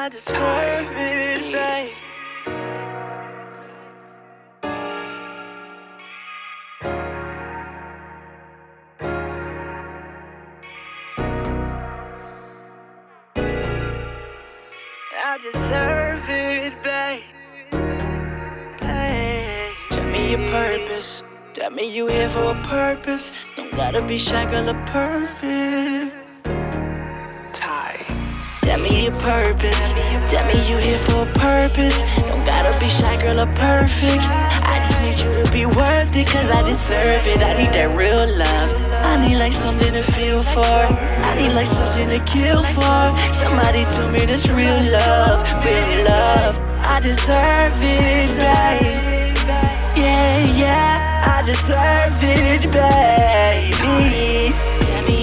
I deserve it, babe. I deserve it, babe. Babe. Tell me your purpose. Tell me you here for a purpose. Don't gotta be shy, girl, a purpose. Tell me your purpose. Tell me you here for a purpose. Don't gotta be shy, girl, a perfect. I just need you to be worth it, cause I deserve it. I need that real love. I need like something to feel for. I need like something to kill for. Somebody told me this real love, real love. I deserve it, babe. Yeah, yeah, I deserve it, baby.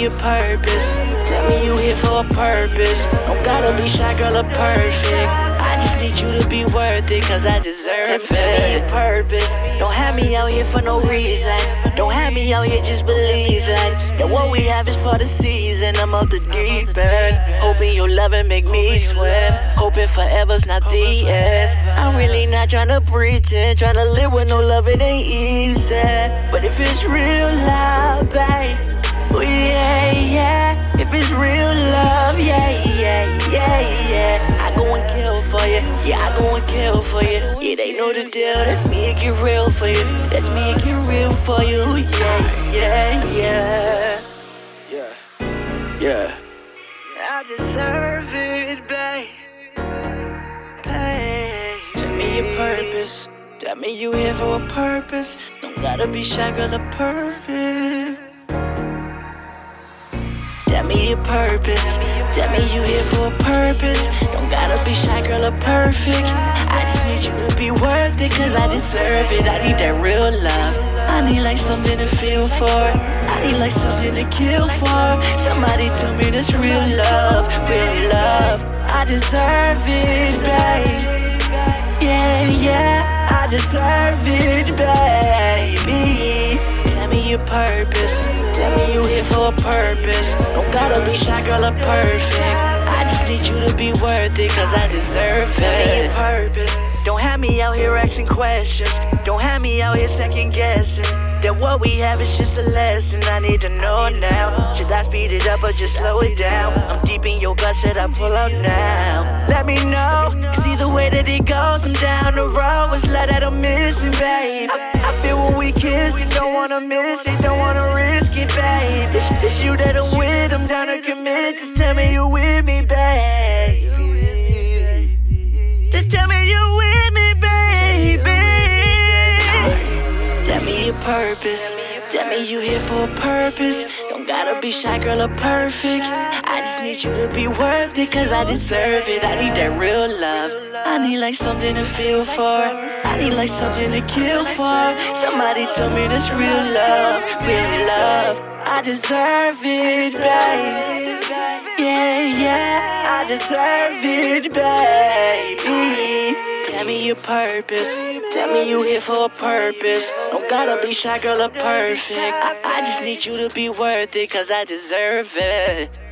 Tell me your purpose. Tell me you here for a purpose. Don't gotta be shy, girl, a perfect. I just need you to be worth it, cause I deserve it. Tell me your purpose. Don't have me out here for no reason. Don't have me out here just believing that what we have is for the season. I'm out the deep end. Hoping your loving make me swim. Hoping forever's not the end. I'm really not trying to pretend. Trying to live with no love, it ain't easy. But if it's real love, babe. Oh yeah, yeah. If it's real love, yeah, yeah, yeah, yeah. I go and kill for you. Yeah, I go and kill for you. Yeah, they know the deal. That's me and get real for you. That's me and get real for you. Yeah, yeah, yeah. Yeah. Yeah. I deserve it, babe. Babe. Tell me your purpose. Tell me you here for a purpose. Don't gotta be shy, girl, a purpose. Tell me your purpose. Tell me you here for a purpose. Don't gotta be shy, girl, a perfect. I just need you to be worth it, cause I deserve it. I need that real love. I need like something to feel for. I need like something to kill for. Somebody tell me this real love, real love. I deserve it, babe. Yeah, yeah, I deserve it, baby. Your purpose. Tell me you here for a purpose. Don't gotta be shy, girl, I'm perfect. I just need you to be worth it, cause I deserve it. Tell me your purpose. Don't have me out here asking questions. Don't have me out here second guessing. That what we have is just a lesson. I need to know now. Should I speed it up or just slow it down? I'm deep in your gut, should I pull out now? Let me know. Cause either way that it goes, I'm down the road. It's love that I'm missing, babe. Wanna miss it, don't wanna risk it, babe. It's, it's you that I'm with, I'm down to commit. Just tell me you with me, baby. Just tell me you with me, baby. Tell me your purpose. Tell me you here for a purpose. Don't gotta be shy, girl, a perfect. I just need you to be worth it, cause I deserve it. I need that real love. I need like something to feel for. I need like something to kill for. Somebody tell me this real love, real love. I deserve it, babe. Yeah, yeah, I deserve it, baby. Tell me your purpose. Tell me you here for a purpose. Don't gotta be shy, girl, a perfect. I, I just need you to be worth it, cause I deserve it.